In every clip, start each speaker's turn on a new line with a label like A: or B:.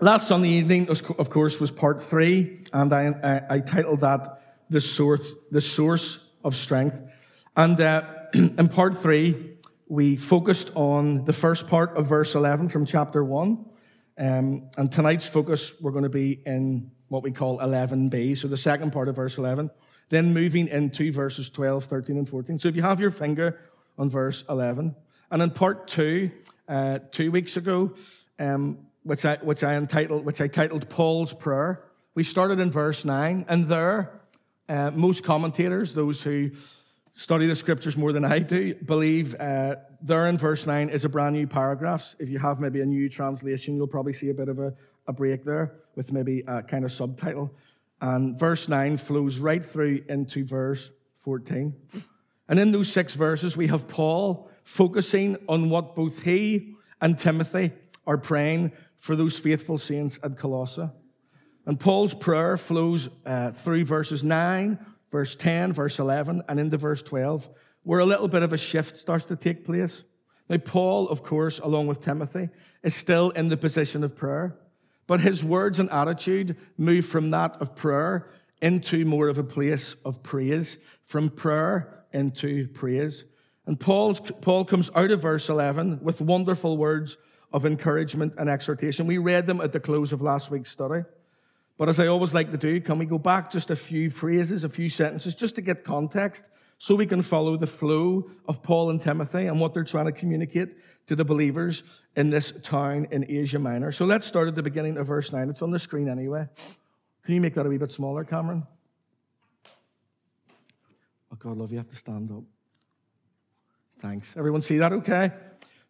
A: Last Sunday evening, of course, was part three, and I, I, I titled that the source, the source of strength. And uh, in part three, we focused on the first part of verse 11 from chapter 1. Um, and tonight's focus, we're going to be in what we call 11b, so the second part of verse 11. Then moving into verses 12, 13, and 14. So if you have your finger on verse 11. And in part two, uh, two weeks ago, um, which I, which I entitled, which I titled Paul's Prayer. We started in verse 9, and there, uh, most commentators, those who study the scriptures more than I do, believe uh, there in verse 9 is a brand new paragraph. If you have maybe a new translation, you'll probably see a bit of a, a break there with maybe a kind of subtitle. And verse 9 flows right through into verse 14. And in those six verses, we have Paul focusing on what both he and Timothy are praying for those faithful saints at Colossae. And Paul's prayer flows uh, through verses 9, verse 10, verse 11, and into verse 12, where a little bit of a shift starts to take place. Now, Paul, of course, along with Timothy, is still in the position of prayer, but his words and attitude move from that of prayer into more of a place of praise, from prayer into praise. And Paul's, Paul comes out of verse 11 with wonderful words of encouragement and exhortation. We read them at the close of last week's study. But as I always like to do, can we go back just a few phrases, a few sentences, just to get context so we can follow the flow of Paul and Timothy and what they're trying to communicate to the believers in this town in Asia Minor. So let's start at the beginning of verse 9. It's on the screen anyway. Can you make that a wee bit smaller, Cameron? Oh, God, love, you have to stand up. Thanks. Everyone see that okay?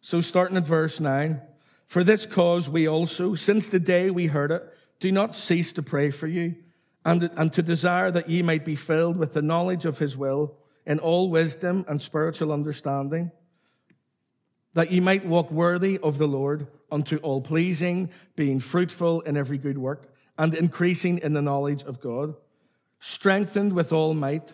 A: So starting at verse 9. For this cause we also, since the day we heard it, do not cease to pray for you and, and to desire that ye might be filled with the knowledge of his will in all wisdom and spiritual understanding, that ye might walk worthy of the Lord unto all pleasing, being fruitful in every good work, and increasing in the knowledge of God, strengthened with all might,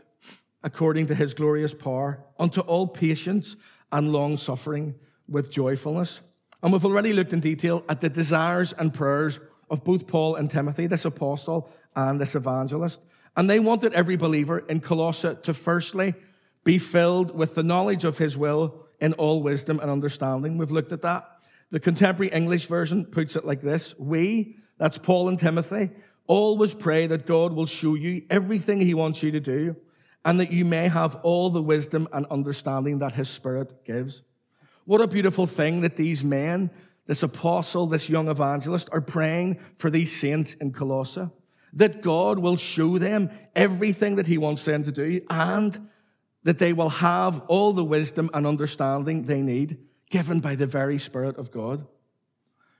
A: according to his glorious power, unto all patience and long suffering with joyfulness and we've already looked in detail at the desires and prayers of both Paul and Timothy, this apostle and this evangelist. And they wanted every believer in Colossae to firstly be filled with the knowledge of his will in all wisdom and understanding. We've looked at that. The contemporary English version puts it like this We, that's Paul and Timothy, always pray that God will show you everything he wants you to do and that you may have all the wisdom and understanding that his spirit gives. What a beautiful thing that these men, this apostle, this young evangelist, are praying for these saints in Colossae. That God will show them everything that He wants them to do and that they will have all the wisdom and understanding they need given by the very Spirit of God.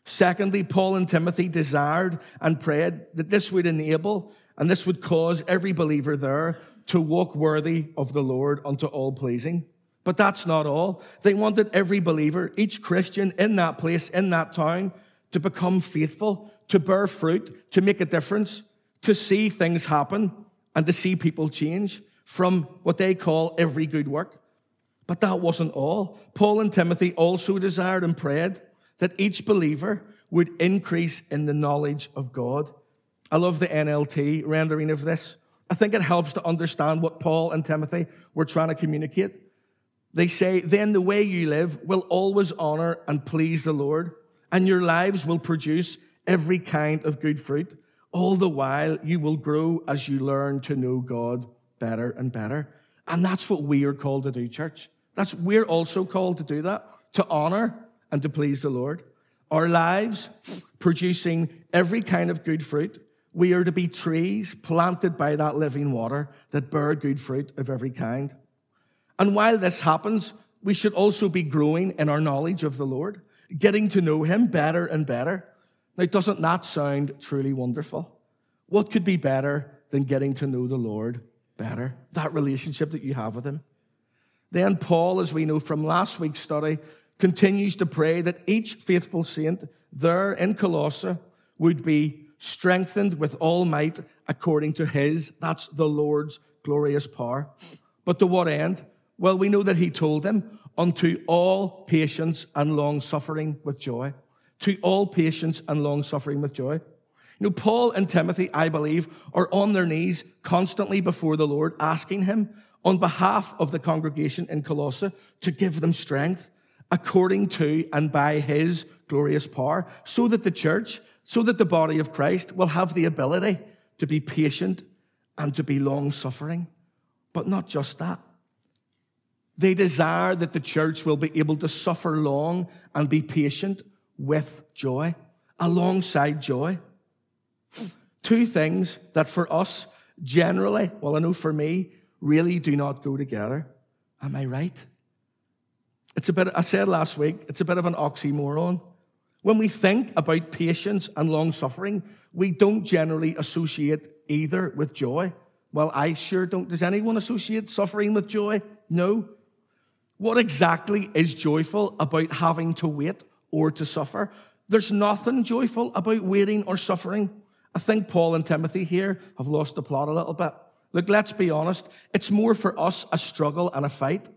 A: Secondly, Paul and Timothy desired and prayed that this would enable and this would cause every believer there to walk worthy of the Lord unto all pleasing. But that's not all. They wanted every believer, each Christian in that place, in that town, to become faithful, to bear fruit, to make a difference, to see things happen, and to see people change from what they call every good work. But that wasn't all. Paul and Timothy also desired and prayed that each believer would increase in the knowledge of God. I love the NLT rendering of this. I think it helps to understand what Paul and Timothy were trying to communicate. They say, then the way you live will always honor and please the Lord, and your lives will produce every kind of good fruit. All the while, you will grow as you learn to know God better and better. And that's what we are called to do, church. That's, we're also called to do that, to honor and to please the Lord. Our lives producing every kind of good fruit. We are to be trees planted by that living water that bear good fruit of every kind. And while this happens, we should also be growing in our knowledge of the Lord, getting to know Him better and better. Now, doesn't that sound truly wonderful? What could be better than getting to know the Lord better? That relationship that you have with Him. Then Paul, as we know from last week's study, continues to pray that each faithful saint there in Colossae would be strengthened with all might according to his, that's the Lord's glorious power. But to what end? Well, we know that he told them, unto all patience and long suffering with joy. to all patience and long suffering with joy. You know, Paul and Timothy, I believe, are on their knees constantly before the Lord, asking him on behalf of the congregation in Colossae to give them strength according to and by his glorious power, so that the church, so that the body of Christ will have the ability to be patient and to be long suffering. But not just that. They desire that the church will be able to suffer long and be patient with joy, alongside joy. Two things that for us generally, well, I know for me, really do not go together. Am I right? It's a bit, I said last week, it's a bit of an oxymoron. When we think about patience and long suffering, we don't generally associate either with joy. Well, I sure don't. Does anyone associate suffering with joy? No. What exactly is joyful about having to wait or to suffer? There's nothing joyful about waiting or suffering. I think Paul and Timothy here have lost the plot a little bit. Look, let's be honest. It's more for us a struggle and a fight.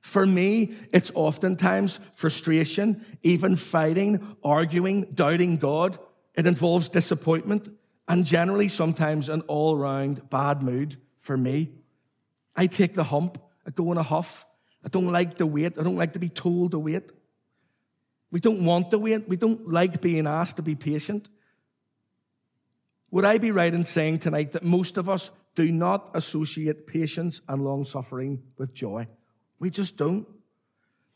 A: For me, it's oftentimes frustration, even fighting, arguing, doubting God. It involves disappointment and generally sometimes an all round bad mood for me. I take the hump, I go in a huff. I don't like to wait. I don't like to be told to wait. We don't want to wait. We don't like being asked to be patient. Would I be right in saying tonight that most of us do not associate patience and long suffering with joy? We just don't.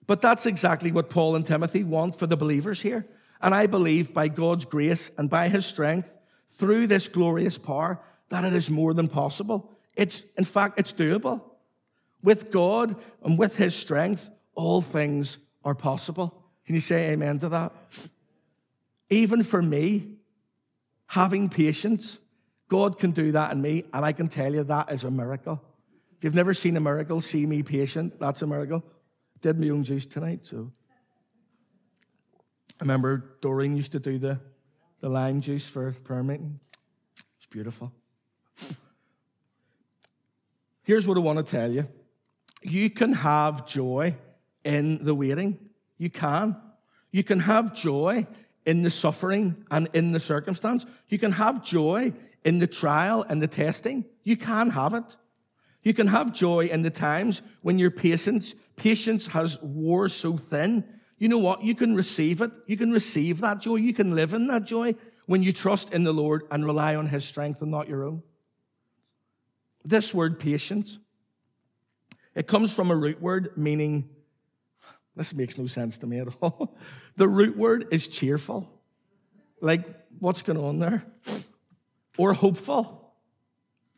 A: But that's exactly what Paul and Timothy want for the believers here. And I believe by God's grace and by his strength, through this glorious power, that it is more than possible. It's, in fact, it's doable. With God and with his strength, all things are possible. Can you say amen to that? Even for me, having patience, God can do that in me, and I can tell you that is a miracle. If you've never seen a miracle, see me patient. That's a miracle. Did my own juice tonight, so. I remember Doreen used to do the, the lime juice for prayer meeting. It's beautiful. Here's what I want to tell you. You can have joy in the waiting. You can. You can have joy in the suffering and in the circumstance. You can have joy in the trial and the testing. You can have it. You can have joy in the times when your patience, patience has wore so thin. You know what? You can receive it. You can receive that joy. You can live in that joy when you trust in the Lord and rely on His strength and not your own. This word patience, it comes from a root word meaning, this makes no sense to me at all. the root word is cheerful. Like, what's going on there? Or hopeful.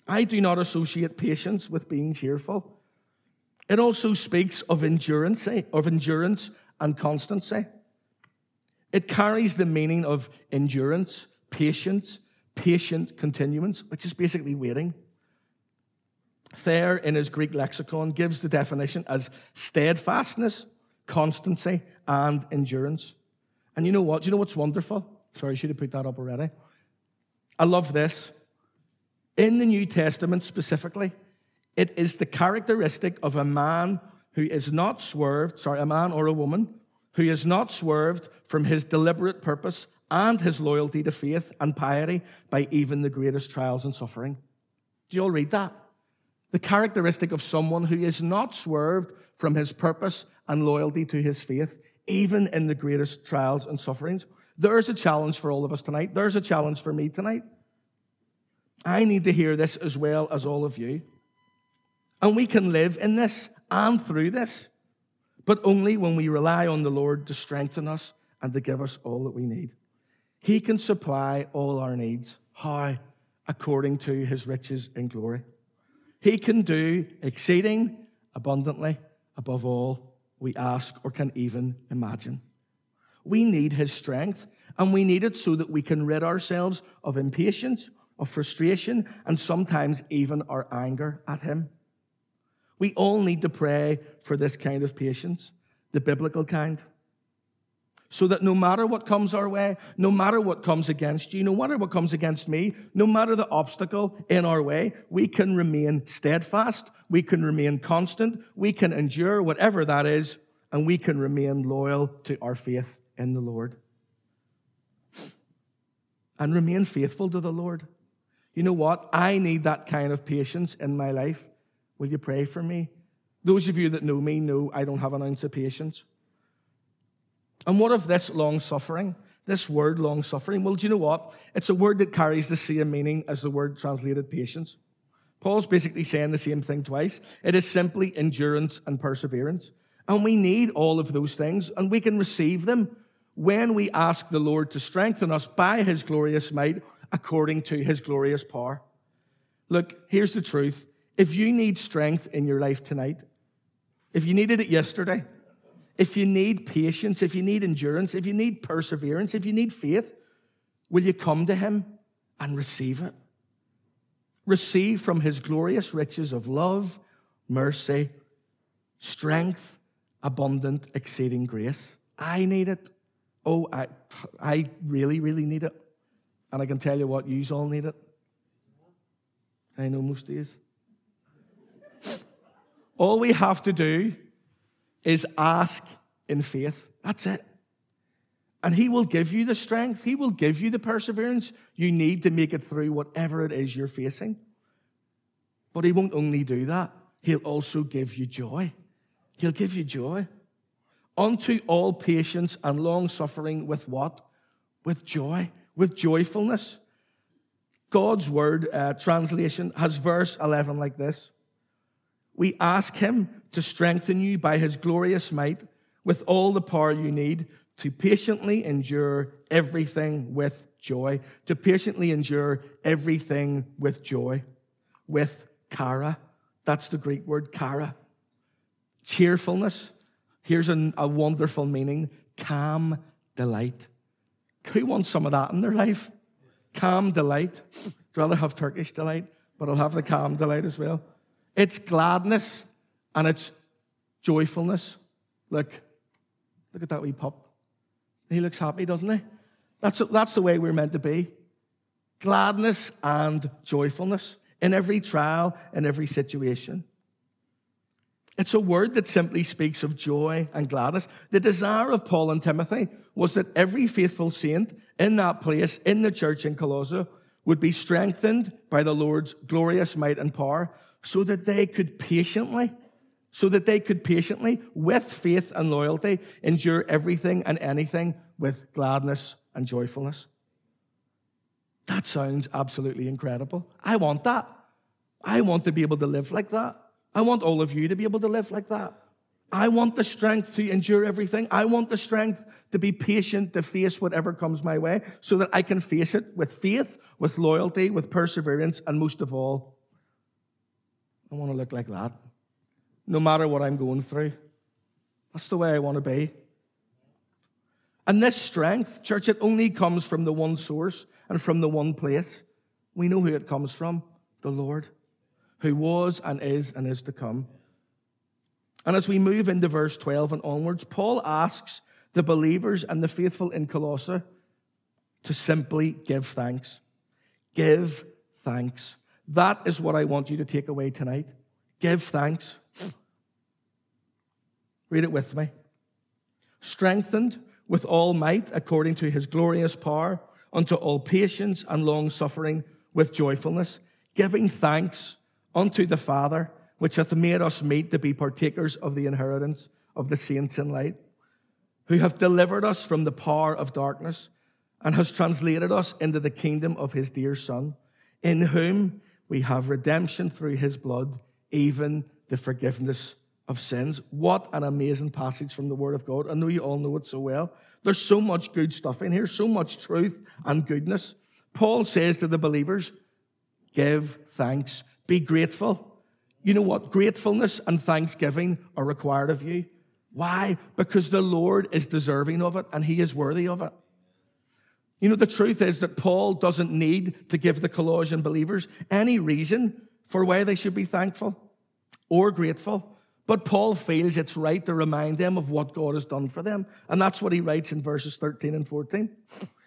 A: I do not associate patience with being cheerful. It also speaks of endurance, eh, of endurance and constancy. It carries the meaning of endurance, patience, patient continuance, which is basically waiting. Thayer, in his Greek lexicon, gives the definition as steadfastness, constancy, and endurance. And you know what? Do You know what's wonderful? Sorry, I should have put that up already. I love this. In the New Testament specifically, it is the characteristic of a man who is not swerved, sorry, a man or a woman who is not swerved from his deliberate purpose and his loyalty to faith and piety by even the greatest trials and suffering. Do you all read that? The characteristic of someone who is not swerved from his purpose and loyalty to his faith, even in the greatest trials and sufferings. There's a challenge for all of us tonight. There's a challenge for me tonight. I need to hear this as well as all of you. And we can live in this and through this, but only when we rely on the Lord to strengthen us and to give us all that we need. He can supply all our needs. How? According to his riches in glory. He can do exceeding abundantly above all we ask or can even imagine. We need his strength, and we need it so that we can rid ourselves of impatience of frustration, and sometimes even our anger at Him. We all need to pray for this kind of patience, the biblical kind. So that no matter what comes our way, no matter what comes against you, no matter what comes against me, no matter the obstacle in our way, we can remain steadfast, we can remain constant, we can endure whatever that is, and we can remain loyal to our faith in the Lord. and remain faithful to the Lord. You know what? I need that kind of patience in my life. Will you pray for me? Those of you that know me know I don't have an ounce of patience. And what of this long suffering? This word long suffering? Well, do you know what? It's a word that carries the same meaning as the word translated patience. Paul's basically saying the same thing twice. It is simply endurance and perseverance. And we need all of those things, and we can receive them when we ask the Lord to strengthen us by his glorious might according to his glorious power. Look, here's the truth. If you need strength in your life tonight, if you needed it yesterday, if you need patience, if you need endurance, if you need perseverance, if you need faith, will you come to him and receive it? Receive from his glorious riches of love, mercy, strength, abundant, exceeding grace. I need it. Oh, I, I really, really need it. And I can tell you what, you all need it. I know most days. All we have to do is ask in faith. That's it. And He will give you the strength, He will give you the perseverance you need to make it through whatever it is you're facing. But He won't only do that, He'll also give you joy. He'll give you joy. Unto all patience and long suffering with what? With joy, with joyfulness. God's word uh, translation has verse 11 like this We ask Him to strengthen you by His glorious might with all the power you need to patiently endure everything with joy, to patiently endure everything with joy, with chara. That's the Greek word, chara. Cheerfulness. Here's a, a wonderful meaning calm delight. Who wants some of that in their life? Calm delight. I'd rather have Turkish delight, but I'll have the calm delight as well. It's gladness and it's joyfulness. Look, look at that wee pup. He looks happy, doesn't he? That's, that's the way we're meant to be. Gladness and joyfulness in every trial, in every situation. It's a word that simply speaks of joy and gladness. The desire of Paul and Timothy was that every faithful saint in that place, in the church in Colossae, would be strengthened by the Lord's glorious might and power so that they could patiently, so that they could patiently, with faith and loyalty, endure everything and anything with gladness and joyfulness. That sounds absolutely incredible. I want that. I want to be able to live like that. I want all of you to be able to live like that. I want the strength to endure everything. I want the strength to be patient to face whatever comes my way so that I can face it with faith, with loyalty, with perseverance, and most of all, I want to look like that. No matter what I'm going through. That's the way I want to be. And this strength, church, it only comes from the one source and from the one place. We know who it comes from the Lord who was and is and is to come. And as we move into verse 12 and onwards, Paul asks the believers and the faithful in Colossae to simply give thanks. Give thanks. That is what I want you to take away tonight. Give thanks. Read it with me. Strengthened with all might according to his glorious power unto all patience and long suffering with joyfulness, giving thanks unto the Father, which hath made us meet to be partakers of the inheritance of the saints in light, who hath delivered us from the power of darkness and has translated us into the kingdom of his dear Son, in whom we have redemption through his blood, even the forgiveness of sins. What an amazing passage from the Word of God. I know you all know it so well. There's so much good stuff in here, so much truth and goodness. Paul says to the believers, Give thanks be grateful. You know what? Gratefulness and thanksgiving are required of you. Why? Because the Lord is deserving of it and he is worthy of it. You know, the truth is that Paul doesn't need to give the Colossian believers any reason for why they should be thankful or grateful. But Paul feels it's right to remind them of what God has done for them. And that's what he writes in verses 13 and 14.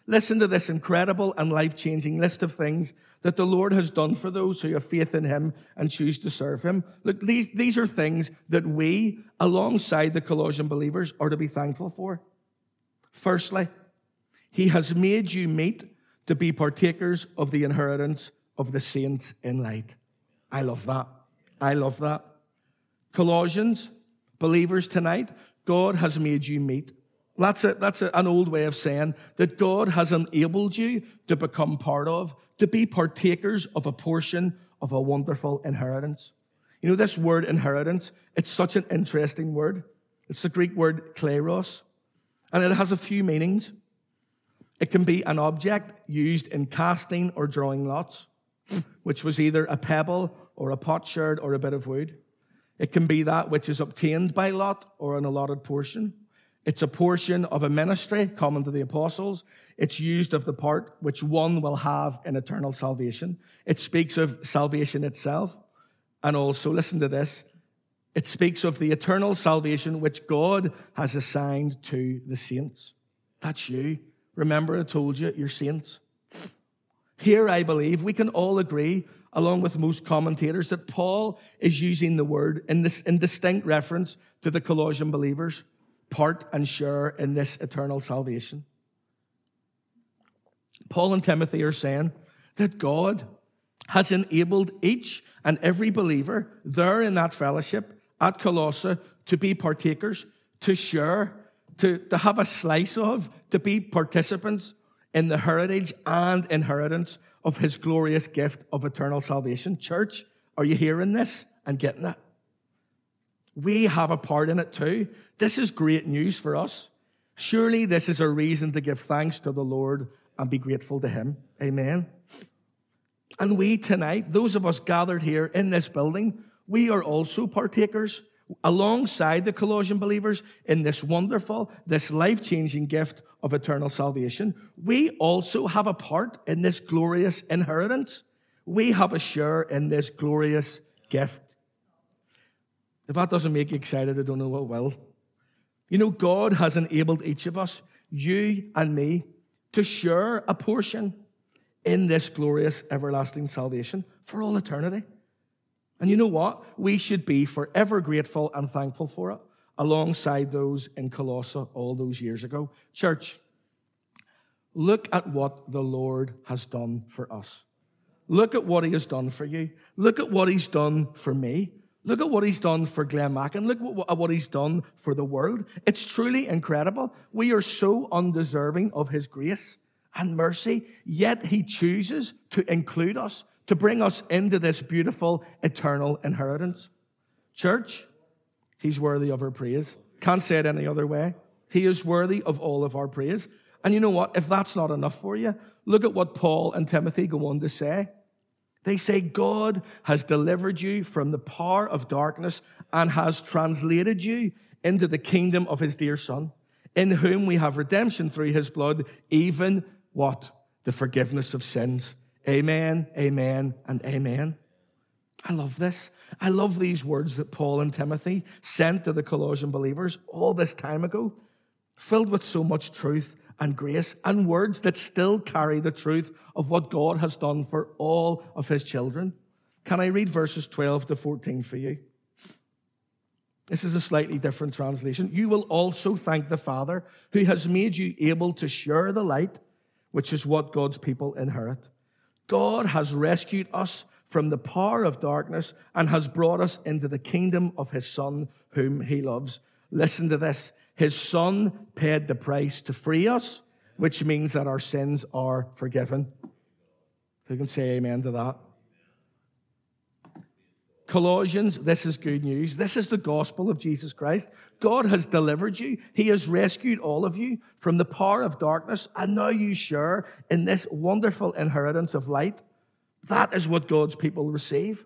A: Listen to this incredible and life changing list of things that the Lord has done for those who have faith in Him and choose to serve Him. Look, these, these are things that we, alongside the Colossian believers, are to be thankful for. Firstly, He has made you meet to be partakers of the inheritance of the saints in light. I love that. I love that. Colossians, believers tonight, God has made you meet. That's, a, that's a, an old way of saying that God has enabled you to become part of, to be partakers of a portion of a wonderful inheritance. You know, this word inheritance, it's such an interesting word. It's the Greek word kleros, and it has a few meanings. It can be an object used in casting or drawing lots, which was either a pebble or a potsherd or a bit of wood. It can be that which is obtained by lot or an allotted portion. It's a portion of a ministry common to the apostles. It's used of the part which one will have in eternal salvation. It speaks of salvation itself. And also, listen to this, it speaks of the eternal salvation which God has assigned to the saints. That's you. Remember, I told you, you're saints. Here, I believe we can all agree, along with most commentators, that Paul is using the word in, this, in distinct reference to the Colossian believers, part and share in this eternal salvation. Paul and Timothy are saying that God has enabled each and every believer there in that fellowship at Colossae to be partakers, to share, to, to have a slice of, to be participants in the heritage and inheritance of his glorious gift of eternal salvation. Church, are you hearing this and getting it? We have a part in it too. This is great news for us. Surely this is a reason to give thanks to the Lord and be grateful to him. Amen. And we tonight, those of us gathered here in this building, we are also partakers alongside the Colossian believers in this wonderful, this life changing gift of eternal salvation. We also have a part in this glorious inheritance. We have a share in this glorious gift. If that doesn't make you excited, I don't know what will. You know, God has enabled each of us, you and me, to share a portion in this glorious everlasting salvation for all eternity. And you know what? We should be forever grateful and thankful for it alongside those in Colossae all those years ago. Church, look at what the Lord has done for us. Look at what he has done for you. Look at what he's done for me. Look at what he's done for Glen Mackin. Look at what he's done for the world. It's truly incredible. We are so undeserving of his grace and mercy, yet he chooses to include us, to bring us into this beautiful eternal inheritance. Church, he's worthy of our praise. Can't say it any other way. He is worthy of all of our praise. And you know what? If that's not enough for you, look at what Paul and Timothy go on to say. They say, God has delivered you from the power of darkness and has translated you into the kingdom of his dear Son, in whom we have redemption through his blood, even what? The forgiveness of sins. Amen, amen, and amen. I love this. I love these words that Paul and Timothy sent to the Colossian believers all this time ago, filled with so much truth and grace and words that still carry the truth of what God has done for all of his children. Can I read verses 12 to 14 for you? This is a slightly different translation. You will also thank the Father who has made you able to share the light which is what God's people inherit. God has rescued us from the power of darkness and has brought us into the kingdom of his Son, whom he loves. Listen to this. His Son paid the price to free us, which means that our sins are forgiven. Who can say amen to that? Colossians, this is good news. This is the gospel of Jesus Christ. God has delivered you. He has rescued all of you from the power of darkness, and now you share in this wonderful inheritance of light. That is what God's people receive.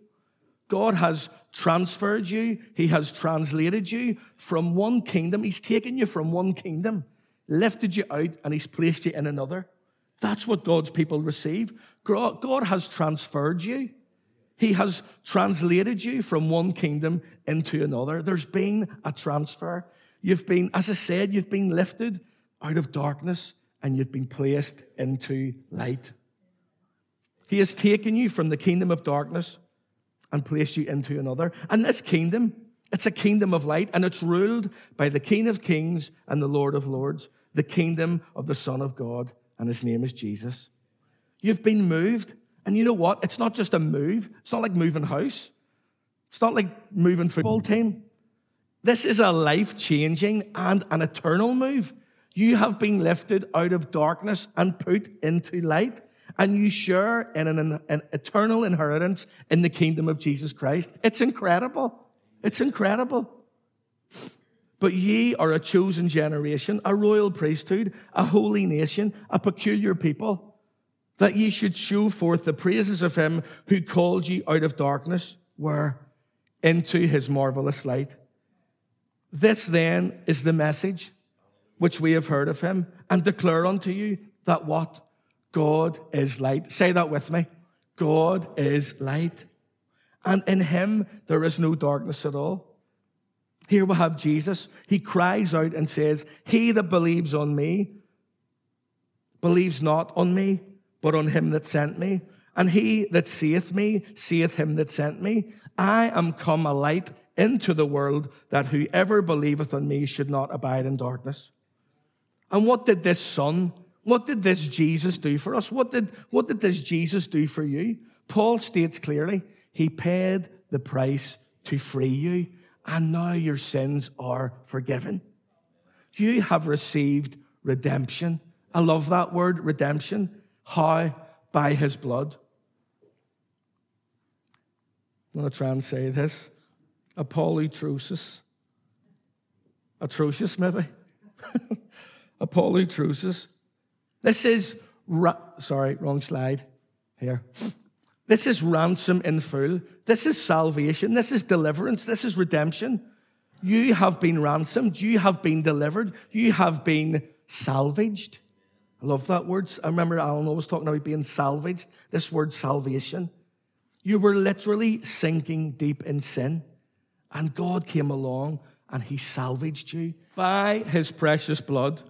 A: God has transferred you, He has translated you from one kingdom. He's taken you from one kingdom, lifted you out, and He's placed you in another. That's what God's people receive. God has transferred you. He has translated you from one kingdom into another. There's been a transfer. You've been, as I said, you've been lifted out of darkness and you've been placed into light. He has taken you from the kingdom of darkness and placed you into another. And this kingdom, it's a kingdom of light and it's ruled by the King of Kings and the Lord of Lords, the kingdom of the Son of God, and his name is Jesus. You've been moved. And you know what? It's not just a move. It's not like moving house. It's not like moving football team. This is a life changing and an eternal move. You have been lifted out of darkness and put into light, and you share in an, an, eternal inheritance in the kingdom of Jesus Christ. It's incredible. It's incredible. But ye are a chosen generation, a royal priesthood, a holy nation, a peculiar people, that ye should show forth the praises of him who called you out of darkness, where into his marvelous light. This then is the message which we have heard of him and declare unto you that what? God is light. Say that with me. God is light. And in him there is no darkness at all. Here we have Jesus. He cries out and says, He that believes on me believes not on me, but on him that sent me. And he that seeth me, seeth him that sent me. I am come a light into the world that whoever believeth on me should not abide in darkness. And what did this Son, what did this Jesus do for us? What did, what did this Jesus do for you? Paul states clearly, He paid the price to free you, and now your sins are forgiven. You have received redemption. I love that word, redemption. How? By His blood. I'm going to try and say this. Apollytrusis. Atrocious, maybe. Apollytrusis. This is, ra- sorry, wrong slide here. This is ransom in full. This is salvation. This is deliverance. This is redemption. You have been ransomed. You have been delivered. You have been salvaged. I love that word. I remember Alan was talking about being salvaged. This word salvation. You were literally sinking deep in sin. And God came along and he salvaged you by his precious blood.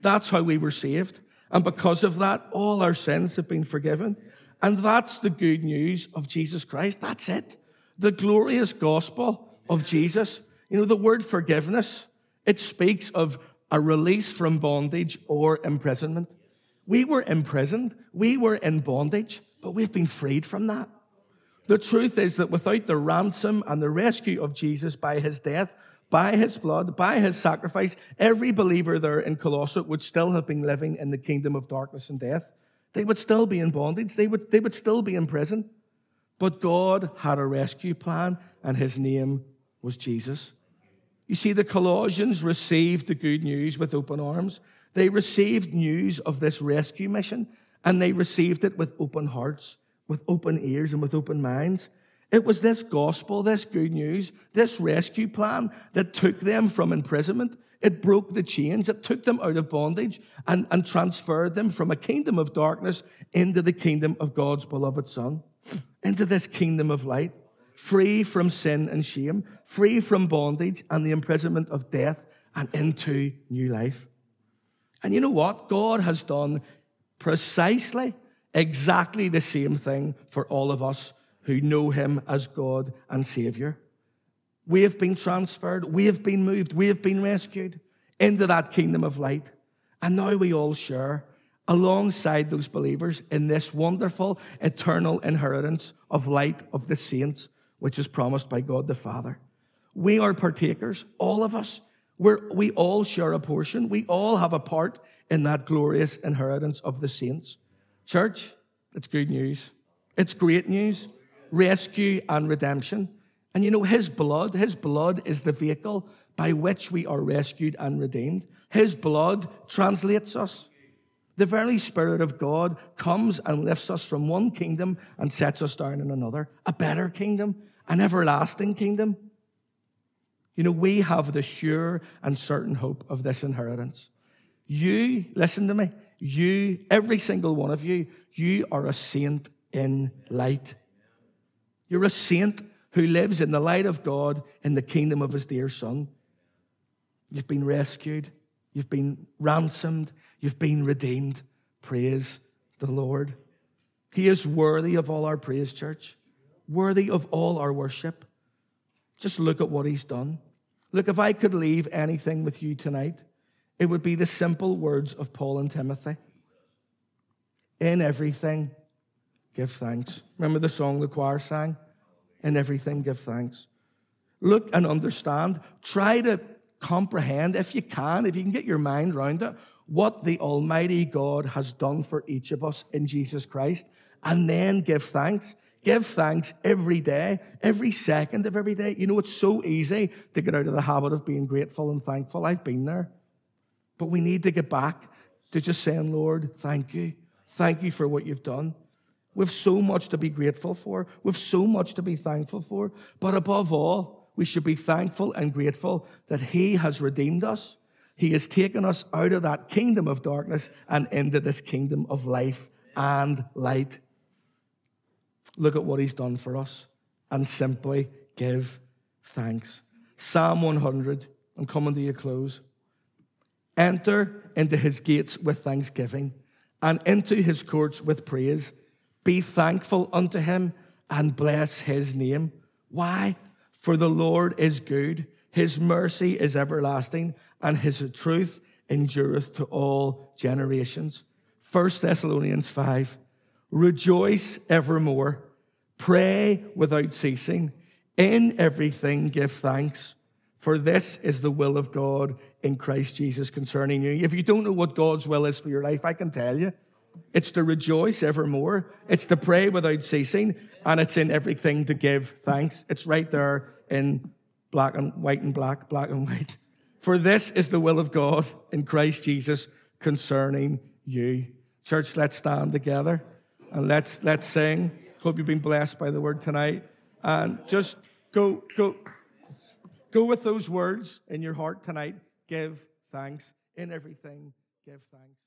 A: That's how we were saved. And because of that, all our sins have been forgiven. And that's the good news of Jesus Christ. That's it. The glorious gospel of Jesus. You know, the word forgiveness, it speaks of a release from bondage or imprisonment. We were imprisoned, we were in bondage, but we've been freed from that. The truth is that without the ransom and the rescue of Jesus by his death, by his blood, by his sacrifice, every believer there in Colossae would still have been living in the kingdom of darkness and death. They would still be in bondage. They would, they would still be in prison. But God had a rescue plan, and his name was Jesus. You see, the Colossians received the good news with open arms. They received news of this rescue mission, and they received it with open hearts with open ears and with open minds. It was this gospel, this good news, this rescue plan that took them from imprisonment. It broke the chains. It took them out of bondage and, and transferred them from a kingdom of darkness into the kingdom of God's beloved Son, into this kingdom of light, free from sin and shame, free from bondage and the imprisonment of death, and into new life. And you know what? God has done precisely exactly the same thing for all of us who know him as God and Savior. We have been transferred, we have been moved, we have been rescued into that kingdom of light. And now we all share alongside those believers in this wonderful eternal inheritance of light of the saints, which is promised by God the Father. We are partakers, all of us. We're, we all share a portion. We all have a part in that glorious inheritance of the saints. Church, it's good news. It's great news. Rescue and redemption. And you know, His blood, His blood is the vehicle by which we are rescued and redeemed. His blood translates us. The very Spirit of God comes and lifts us from one kingdom and sets us down in another, a better kingdom, an everlasting kingdom. You know, we have the sure and certain hope of this inheritance. You, listen to me, you, every single one of you, you are a saint in light. You're a saint who lives in the light of God in the kingdom of his dear Son. You've been rescued, you've been ransomed, you've been redeemed. Praise the Lord. He is worthy of all our praise, church, worthy of all our worship. Just look at what he's done. Look, if I could leave anything with you tonight, it would be the simple words of Paul and Timothy. In everything, give thanks. Remember the song the choir sang? In everything, give thanks. Look and understand. Try to comprehend, if you can, if you can get your mind around it, what the Almighty God has done for each of us in Jesus Christ, and then give thanks. Give thanks every day, every second of every day. You know, it's so easy to get out of the habit of being grateful and thankful. I've been there. But we need to get back to just saying, Lord, thank you. Thank you for what you've done. We've so much to be grateful for. We've so much to be thankful for. But above all, we should be thankful and grateful that He has redeemed us. He has taken us out of that kingdom of darkness and into this kingdom of life and light. Look at what He's done for us and simply give thanks. Psalm 100, I'm coming to your close. Enter into His gates with thanksgiving and into His courts with praise. Be thankful unto Him and bless His name. Why? For the Lord is good, his mercy is everlasting, and his truth endureth to all generations. 1 Thessalonians 5. Rejoice evermore, pray without ceasing, in everything give thanks, for this is the will of God in Christ Jesus concerning you. If you don't know what God's will is for your life, I can tell you. It's to rejoice evermore. It's to pray without ceasing. And it's in everything to give thanks. It's right there in black and white and black, black and white. For this is the will of God in Christ Jesus concerning you. Church, let's stand together and let's, let's sing. Hope you've been blessed by the word tonight. And just go, go, go with those words in your heart tonight. Give thanks in everything. Give thanks.